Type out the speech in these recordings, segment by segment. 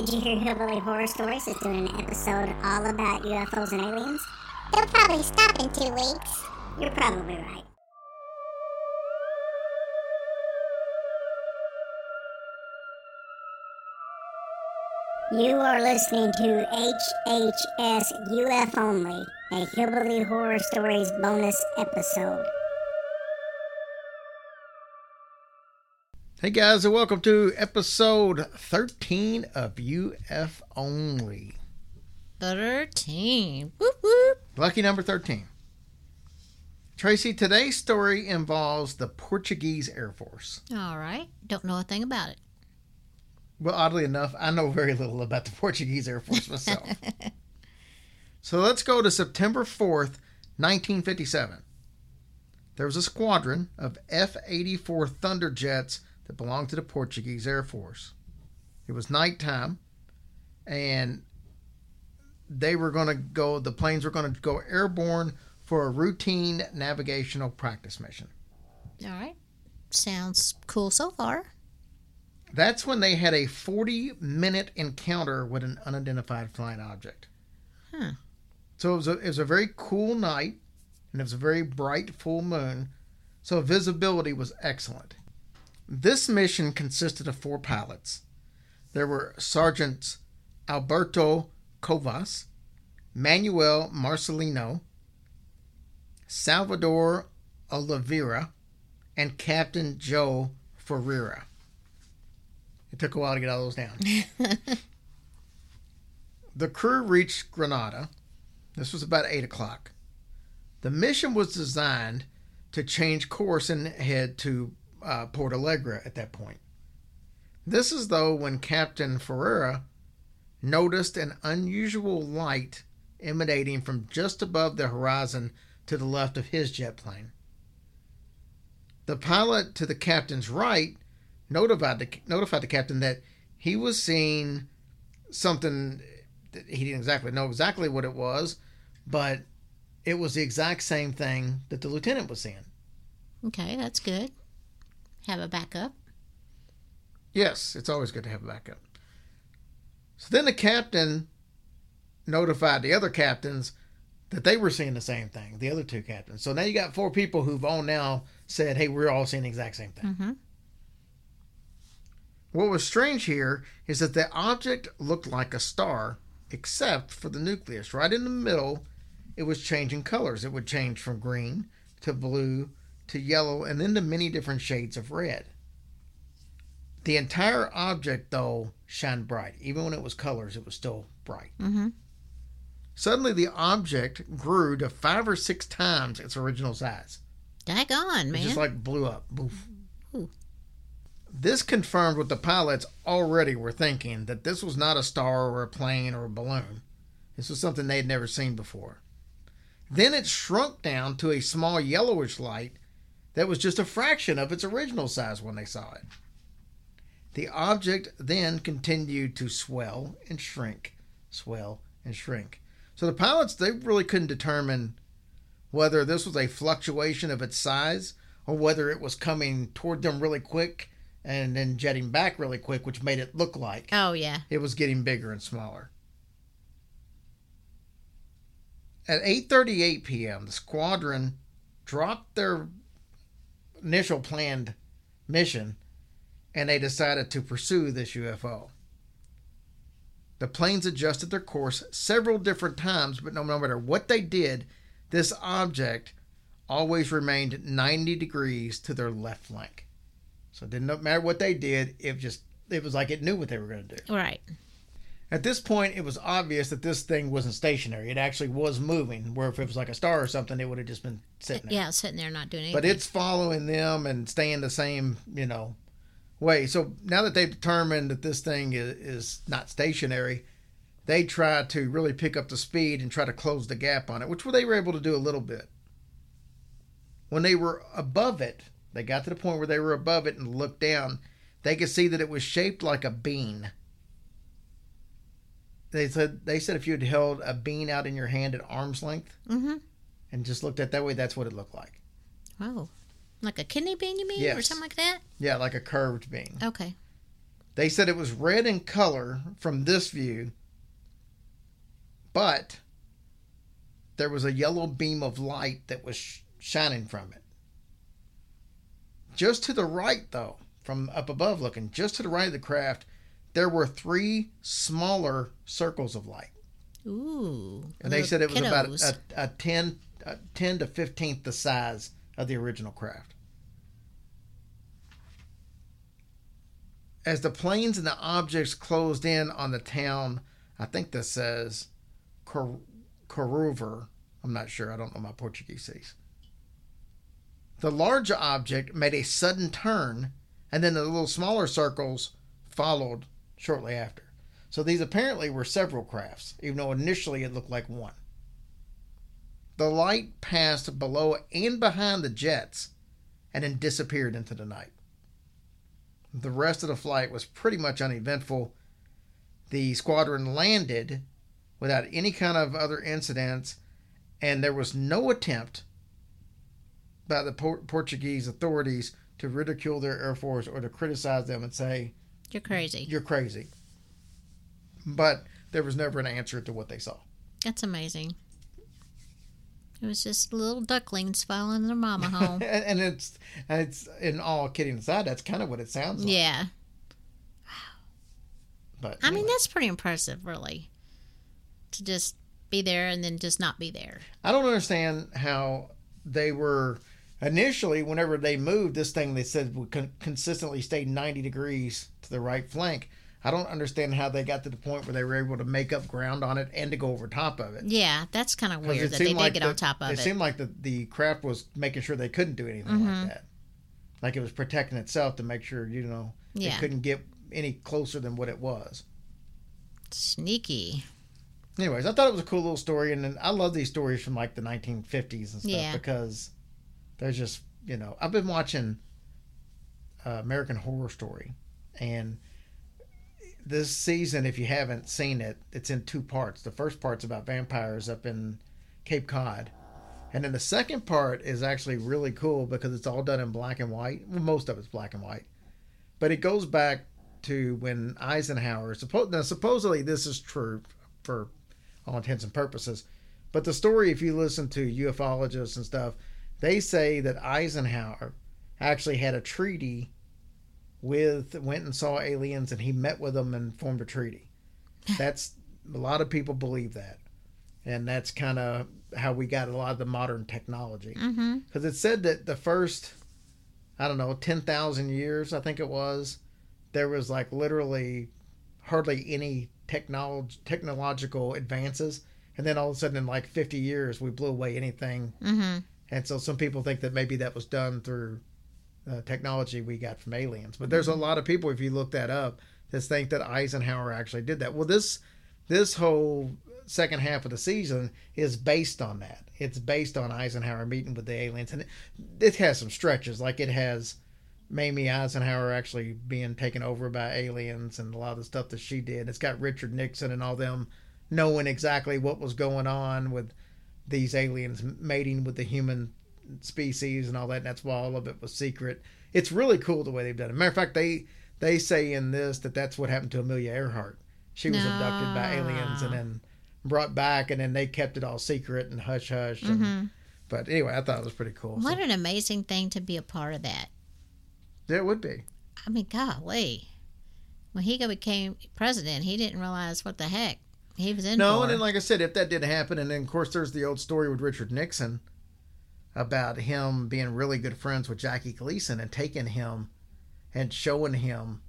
Did you hear Hillbilly Horror Stories is doing an episode all about UFOs and aliens? They'll probably stop in two weeks. You're probably right. You are listening to HHS UF Only, a Hillbilly Horror Stories bonus episode. Hey guys, and welcome to episode 13 of UF Only. 13. Whoop whoop. Lucky number 13. Tracy, today's story involves the Portuguese Air Force. All right. Don't know a thing about it. Well, oddly enough, I know very little about the Portuguese Air Force myself. so let's go to September 4th, 1957. There was a squadron of F 84 Thunderjets that belonged to the Portuguese Air Force. It was nighttime, and they were going to go, the planes were going to go airborne for a routine navigational practice mission. All right. Sounds cool so far. That's when they had a 40 minute encounter with an unidentified flying object. Huh. So it was, a, it was a very cool night, and it was a very bright full moon, so visibility was excellent. This mission consisted of four pilots. There were Sergeants Alberto Covas, Manuel Marcelino, Salvador Oliveira, and Captain Joe Ferreira. It took a while to get all those down. the crew reached Granada. This was about 8 o'clock. The mission was designed to change course and head to uh, Port at that point. This is though when Captain Ferreira noticed an unusual light emanating from just above the horizon to the left of his jet plane. The pilot to the captain's right notified the, notified the captain that he was seeing something that he didn't exactly know exactly what it was, but it was the exact same thing that the lieutenant was seeing. Okay, that's good. Have a backup. Yes, it's always good to have a backup. So then the captain notified the other captains that they were seeing the same thing, the other two captains. So now you got four people who've all now said, hey, we're all seeing the exact same thing. Mm-hmm. What was strange here is that the object looked like a star, except for the nucleus. Right in the middle, it was changing colors. It would change from green to blue to yellow and then to many different shades of red. The entire object, though, shined bright. Even when it was colors, it was still bright. Mm-hmm. Suddenly, the object grew to five or six times its original size. Daggone, on, man. just like blew up. Boof. This confirmed what the pilots already were thinking that this was not a star or a plane or a balloon. This was something they had never seen before. Then it shrunk down to a small yellowish light that was just a fraction of its original size when they saw it. The object then continued to swell and shrink, swell and shrink. So the pilots, they really couldn't determine whether this was a fluctuation of its size or whether it was coming toward them really quick and then jetting back really quick, which made it look like oh, yeah. it was getting bigger and smaller. At 8:38 p.m., the squadron dropped their initial planned mission and they decided to pursue this UFO. The planes adjusted their course several different times, but no matter what they did, this object always remained 90 degrees to their left flank. So it didn't matter what they did, it just it was like it knew what they were going to do. Right. At this point, it was obvious that this thing wasn't stationary. It actually was moving. Where if it was like a star or something, it would have just been sitting there. Yeah, sitting there not doing anything. But it's following them and staying the same, you know, way. So now that they've determined that this thing is, is not stationary, they try to really pick up the speed and try to close the gap on it, which they were able to do a little bit. When they were above it, they got to the point where they were above it and looked down, they could see that it was shaped like a bean. They said they said if you had held a bean out in your hand at arm's length Mm-hmm. and just looked at that way, that's what it looked like. Oh. Like a kidney bean, you mean? Or something like that? Yeah, like a curved bean. Okay. They said it was red in color from this view, but there was a yellow beam of light that was sh- shining from it. Just to the right, though, from up above looking, just to the right of the craft, there were three smaller circles of light. Ooh. And they said it was about kiddos. a, a 10, a 10 to 15th the size of the original craft. As the planes and the objects closed in on the town, I think this says Coruver. I'm not sure. I don't know my Portuguese. The larger object made a sudden turn, and then the little smaller circles followed shortly after. So these apparently were several crafts, even though initially it looked like one. The light passed below and behind the jets and then disappeared into the night. The rest of the flight was pretty much uneventful. The squadron landed without any kind of other incidents, and there was no attempt by the Por- Portuguese authorities to ridicule their air force or to criticize them and say, You're crazy. You're crazy. But there was never an answer to what they saw. That's amazing. It was just little ducklings following their mama home. and, it's and it's in all kidding aside, that's kind of what it sounds like. yeah. Wow. But I mean, that's pretty impressive, really. To just be there and then just not be there. I don't understand how they were initially whenever they moved this thing they said would con- consistently stay 90 degrees to the right flank. I don't understand how they got to the point where they were able to make up ground on it and to go over top of it. Yeah, that's kind of weird that they did like get the- on top of it. it. Mm-hmm. seemed like the, the craft was making sure they couldn't do anything like that. Like it was protecting itself to make sure, you know, Yeah. it couldn't get any closer than what it was. Sneaky. Anyways, I thought it was a cool little story, and then I love these stories from like the 1950s and stuff Yeah. because there's just you know I've been watching uh, American Horror Story, and this season, if you haven't seen it, it's in two parts. The first part's about vampires up in Cape Cod, and then the second part is actually really cool because it's all done in black and white. Well, most of it's black and white, but it goes back to when Eisenhower. Now, supposedly this is true for all intents and purposes, but the story, if you listen to ufologists and stuff, they say that Eisenhower actually had a treaty with went and saw aliens and he met with them and formed a treaty. That's a lot of people believe that, and that's kind of how we got a lot of the modern technology Mm-hmm. because it said that the first i don't know 10,000 years i think it was there was like literally hardly any technology technological advances and then all of a sudden in like 50 years we blew away anything Mm-hmm. And so some people think that maybe that was done through uh, technology we got from aliens but there's a lot of people if you look that up that think that eisenhower actually did that well this this whole second half of the season is based on that. It's based on Eisenhower meeting with the aliens, and it, it has some stretches. Like it has Mamie Eisenhower actually being taken over by aliens, and a lot of the stuff that she did. It's got Richard Nixon and all them knowing exactly what was going on with these aliens mating with the human species and all that. And that's why all of it was secret. It's really cool the way they've done it. Matter of fact, they they say in this that that's what happened to Amelia Earhart. She was abducted by aliens and then brought back, and then they kept it all secret and hush hush. Mm-hmm. But anyway, I thought it was pretty cool. So- What an amazing thing to be a part of that. yeah, it would be. I mean, golly. When he became president, he didn't realize what the heck he was in No, for. and then like I said, if that did happen, and then of course there's the old story with Richard Nixon about him being really good friends with Jackie Gleason and taking him and showing him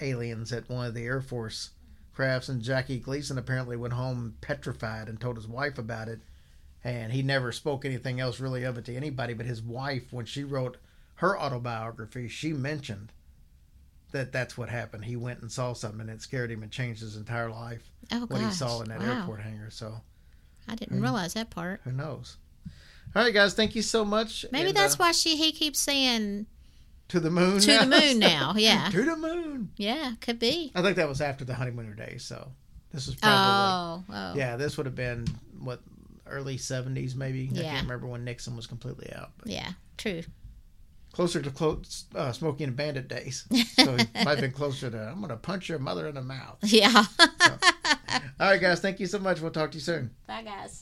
aliens at one of the Air Force crafts, and Jackie Gleason apparently went home petrified and told his wife about it, and he never spoke anything else really of it to anybody. But his wife, when she wrote her autobiography, she mentioned that that's what happened. He went and saw something, and it scared him and changed his entire life oh, what he saw in that wow. airport hangar. So I didn't realize that part. who knows? All right, guys, thank you so much. Maybe And, that's uh, why she he keeps saying to the moon. to the moon now. Yeah. to the moon. Yeah, could be. I think that was after the honeymooner days. So this is probably Oh, oh. yeah. This would have been what early seventies maybe. Yeah. I can't remember when Nixon was completely out. But Yeah, true. Closer to close, uh, Smokey and Bandit days. So he might have been closer to, I'm going to punch your mother in the mouth. Yeah. All right, guys. Thank you so much. We'll talk to you soon. Bye, guys.